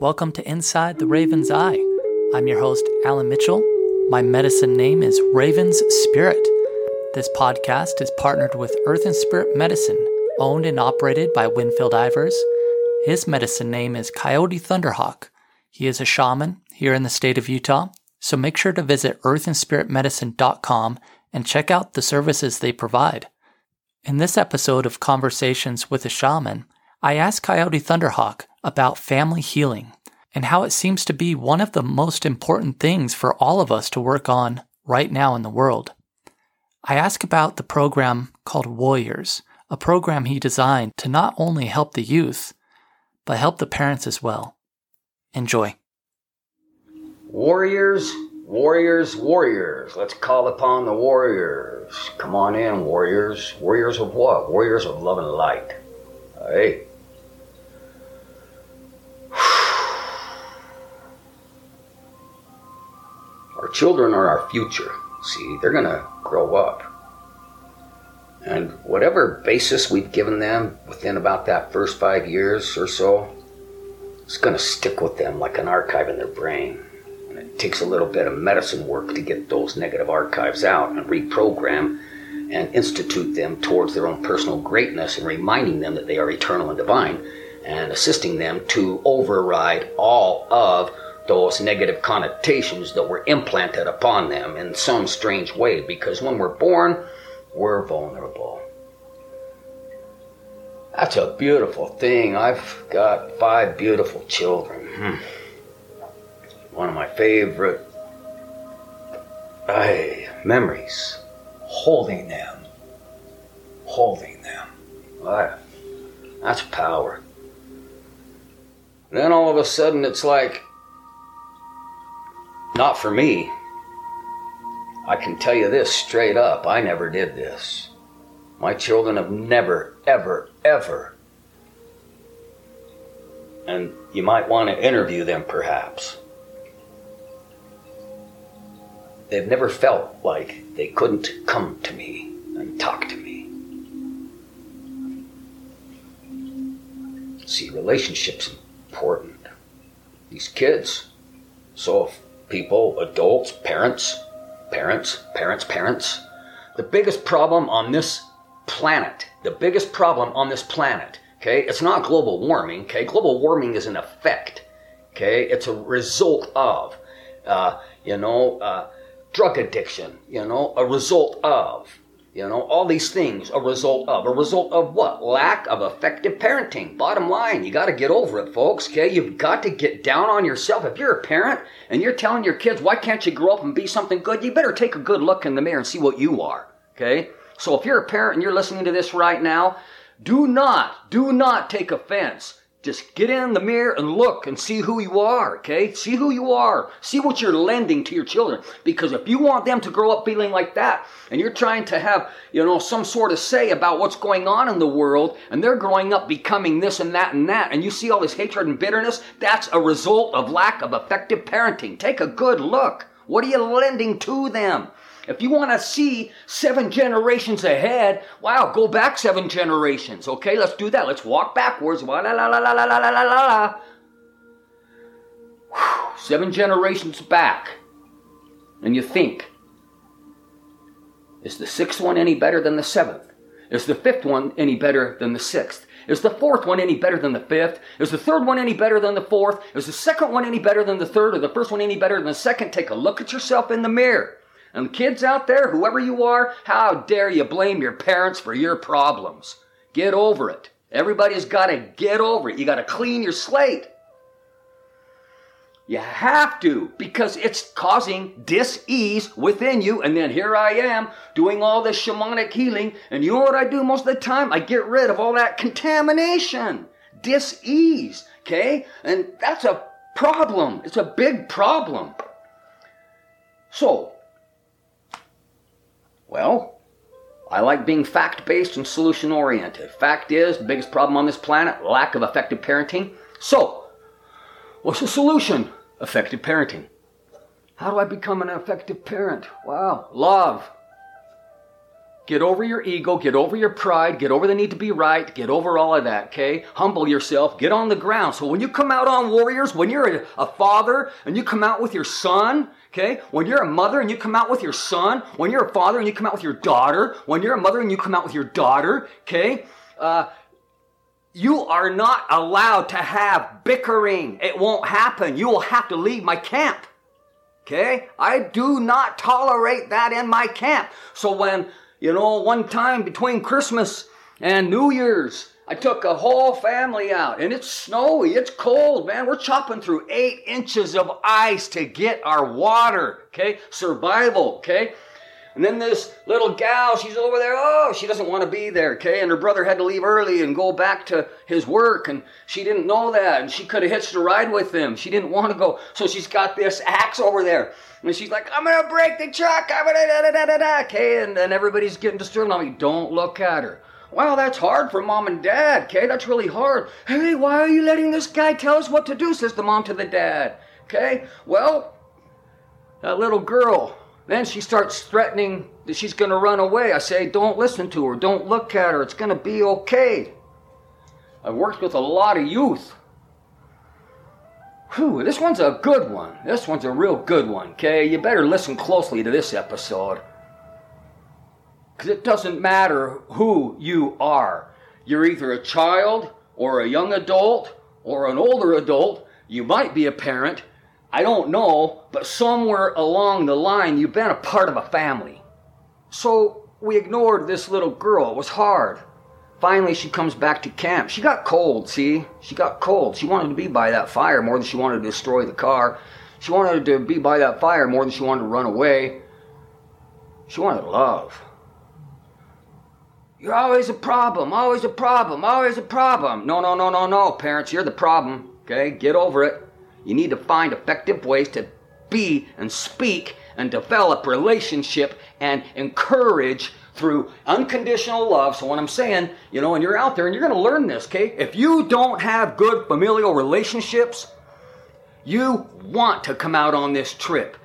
Welcome to Inside the Raven's Eye. I'm your host, Alan Mitchell. My medicine name is Raven's Spirit. This podcast is partnered with Earth and Spirit Medicine, owned and operated by Winfield Ivers. His medicine name is Coyote Thunderhawk. He is a shaman here in the state of Utah, so make sure to visit earthandspiritmedicine.com and check out the services they provide. In this episode of Conversations with a Shaman, I asked Coyote Thunderhawk about family healing and how it seems to be one of the most important things for all of us to work on right now in the world. I ask about the program called Warriors, a program he designed to not only help the youth, but help the parents as well. Enjoy. Warriors, warriors, warriors. Let's call upon the warriors. Come on in, warriors. Warriors of what? Warriors of love and light. Hey. Children are our future. See, they're going to grow up. And whatever basis we've given them within about that first five years or so, it's going to stick with them like an archive in their brain. And it takes a little bit of medicine work to get those negative archives out and reprogram and institute them towards their own personal greatness and reminding them that they are eternal and divine and assisting them to override all of those negative connotations that were implanted upon them in some strange way because when we're born, we're vulnerable. That's a beautiful thing. I've got five beautiful children. Hmm. One of my favorite ay, memories. Holding them. Holding them. Wow. That's power. Then all of a sudden it's like, not for me. I can tell you this straight up I never did this. My children have never, ever, ever. And you might want to interview them perhaps. They've never felt like they couldn't come to me and talk to me. See, relationships important. These kids, so if people, adults, parents, parents, parents, parents. The biggest problem on this planet, the biggest problem on this planet, okay, it's not global warming, okay? Global warming is an effect, okay? It's a result of, uh, you know, uh, drug addiction, you know, a result of, you know, all these things, a result of. A result of what? Lack of effective parenting. Bottom line, you got to get over it, folks, okay? You've got to get down on yourself. If you're a parent and you're telling your kids, why can't you grow up and be something good? You better take a good look in the mirror and see what you are, okay? So if you're a parent and you're listening to this right now, do not, do not take offense just get in the mirror and look and see who you are, okay? See who you are. See what you're lending to your children. Because if you want them to grow up feeling like that, and you're trying to have, you know, some sort of say about what's going on in the world, and they're growing up becoming this and that and that, and you see all this hatred and bitterness, that's a result of lack of effective parenting. Take a good look. What are you lending to them? If you want to see seven generations ahead, wow, go back seven generations. Okay, let's do that. Let's walk backwards. La la la la la la la la la. Seven generations back. And you think, is the sixth one any better than the seventh? Is the fifth one any better than the sixth? Is the fourth one any better than the fifth? Is the third one any better than the fourth? Is the second one any better than the third? Or the first one any better than the second? Take a look at yourself in the mirror. And kids out there, whoever you are, how dare you blame your parents for your problems? Get over it. Everybody's got to get over it. You got to clean your slate. You have to because it's causing dis-ease within you. And then here I am doing all this shamanic healing. And you know what I do most of the time? I get rid of all that contamination, dis-ease. Okay? And that's a problem. It's a big problem. So, well, I like being fact based and solution oriented. Fact is, the biggest problem on this planet lack of effective parenting. So, what's the solution? Effective parenting. How do I become an effective parent? Wow, love. Get over your ego, get over your pride, get over the need to be right, get over all of that, okay? Humble yourself, get on the ground. So when you come out on Warriors, when you're a, a, father and you come out with your son, okay? When you're a mother and you come out with your son, when you're a father and you come out with your daughter, when you're a mother and you come out with your daughter, okay? Uh, you are not allowed to have bickering. It won't happen. You will have to leave my camp. Okay? I do not tolerate that in my camp. So when you know, one time between Christmas and New Year's, I took a whole family out and it's snowy, it's cold, man. We're chopping through eight inches of ice to get our water, okay? Survival, okay? And then this little gal, she's over there. Oh, she doesn't want to be there, okay? And her brother had to leave early and go back to his work, and she didn't know that. And she could have hitched a ride with him. She didn't want to go. So she's got this axe over there. And she's like, I'm going to break the truck. I'm going to da da da. Okay? And then everybody's getting disturbed. I mean, don't look at her. Wow, that's hard for mom and dad, okay? That's really hard. Hey, why are you letting this guy tell us what to do? says the mom to the dad. Okay? Well, that little girl, then she starts threatening that she's going to run away. I say, don't listen to her. Don't look at her. It's going to be okay. I've worked with a lot of youth. Whew, this one's a good one. This one's a real good one, okay? You better listen closely to this episode. Because it doesn't matter who you are. You're either a child or a young adult or an older adult. You might be a parent. I don't know, but somewhere along the line, you've been a part of a family. So we ignored this little girl. It was hard. Finally, she comes back to camp. She got cold, see? She got cold. She wanted to be by that fire more than she wanted to destroy the car. She wanted to be by that fire more than she wanted to run away. She wanted love. You're always a problem, always a problem, always a problem. No, no, no, no, no, parents, you're the problem. Okay, get over it. You need to find effective ways to be and speak and develop relationship and encourage through unconditional love. So what I'm saying, you know, and you're out there and you're going to learn this, okay? If you don't have good familial relationships, you want to come out on this trip.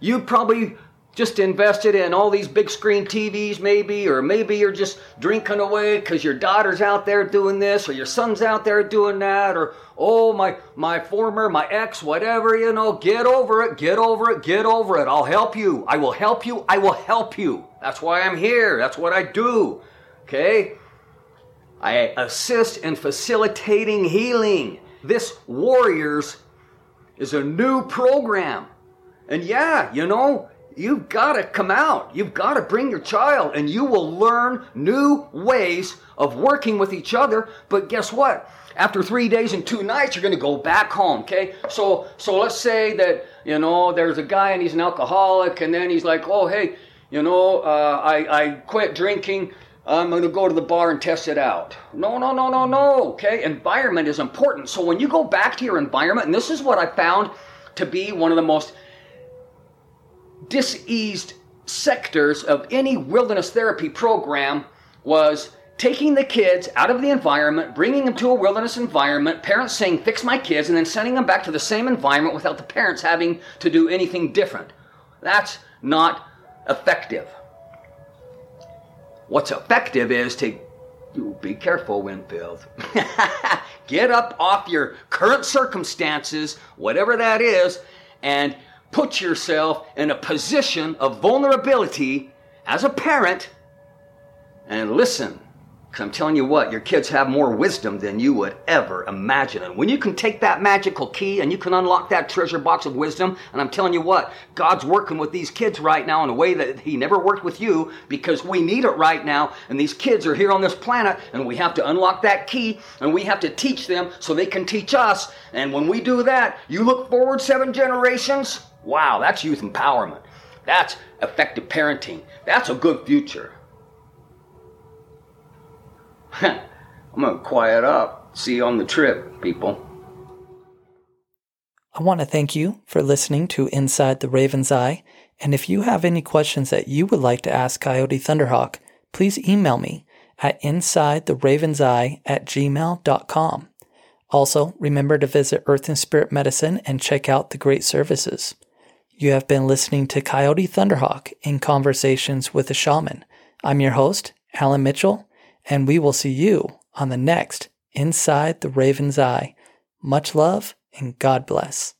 You probably just invested in all these big screen TVs, maybe, or maybe you're just drinking away because your daughter's out there doing this, or your son's out there doing that, or oh, my, my former, my ex, whatever, you know, get over it, get over it, get over it. I'll help you. I will help you. I will help you. That's why I'm here. That's what I do. Okay? I assist in facilitating healing. This Warriors is a new program. And yeah, you know, You've got to come out. You've got to bring your child, and you will learn new ways of working with each other. But guess what? After three days and two nights, you're going to go back home. Okay, so so let's say that you know there's a guy and he's an alcoholic, and then he's like, oh hey, you know, uh, I I quit drinking. I'm going to go to the bar and test it out. No, no, no, no, no. Okay, environment is important. So when you go back to your environment, and this is what I found to be one of the most diseased sectors of any wilderness therapy program was taking the kids out of the environment, bringing them to a wilderness environment, parents saying, fix my kids, and then sending them back to the same environment without the parents having to do anything different. That's not effective. What's effective is to be careful, Winfield. Get up off your current circumstances, whatever that is, and put yourself in a position of vulnerability as a parent and listen. Because I'm telling you what, your kids have more wisdom than you would ever imagine. And when you can take that magical key and you can unlock that treasure box of wisdom, and I'm telling you what, God's working with these kids right now in a way that He never worked with you because we need it right now. And these kids are here on this planet, and we have to unlock that key and we have to teach them so they can teach us. And when we do that, you look forward seven generations, Wow, that's youth empowerment. That's effective parenting. That's a good future. I'm going to quiet up. See you on the trip, people. I want to thank you for listening to Inside the Raven's Eye. And if you have any questions that you would like to ask Coyote Thunderhawk, please email me at insidetheravenseye at gmail.com. Also, remember to visit Earth and Spirit Medicine and check out the great services. You have been listening to Coyote Thunderhawk in Conversations with a Shaman. I'm your host, Alan Mitchell, and we will see you on the next Inside the Raven's Eye. Much love and God bless.